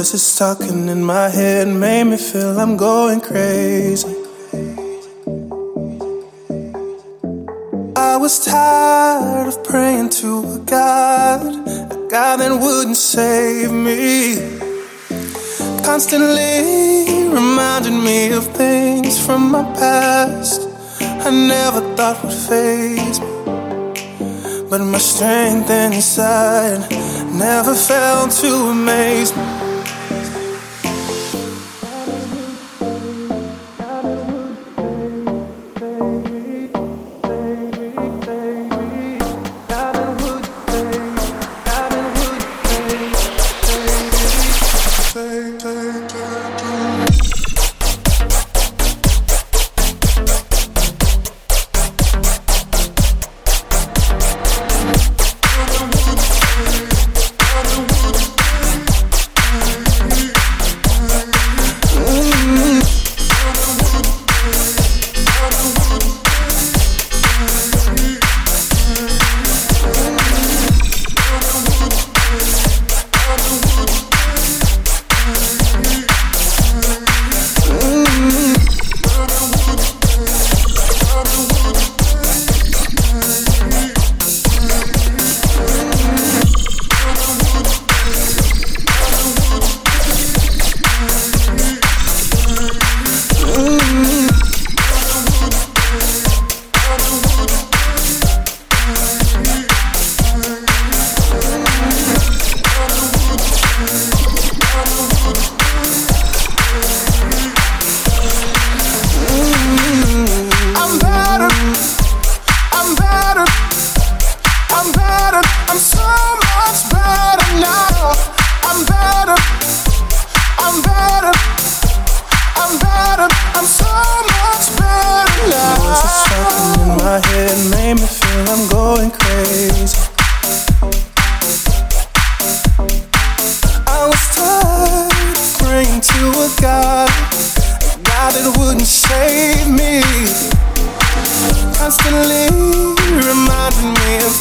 Voices talking in my head made me feel I'm going crazy. I was tired of praying to a God, a God that wouldn't save me. Constantly reminding me of things from my past I never thought would faze me. But my strength inside never failed to amaze me. my head made me feel I'm going crazy. I was tired of praying to a God, a God that wouldn't save me. Constantly reminding me of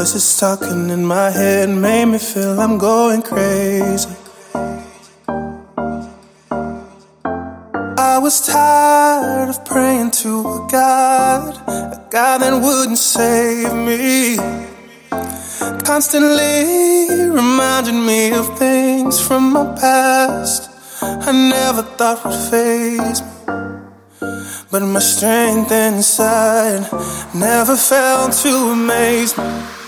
voices talking in my head made me feel I'm going crazy. I was tired of praying to a God, a God that wouldn't save me. Constantly reminding me of things from my past I never thought would faze me. But my strength inside never failed to amaze me.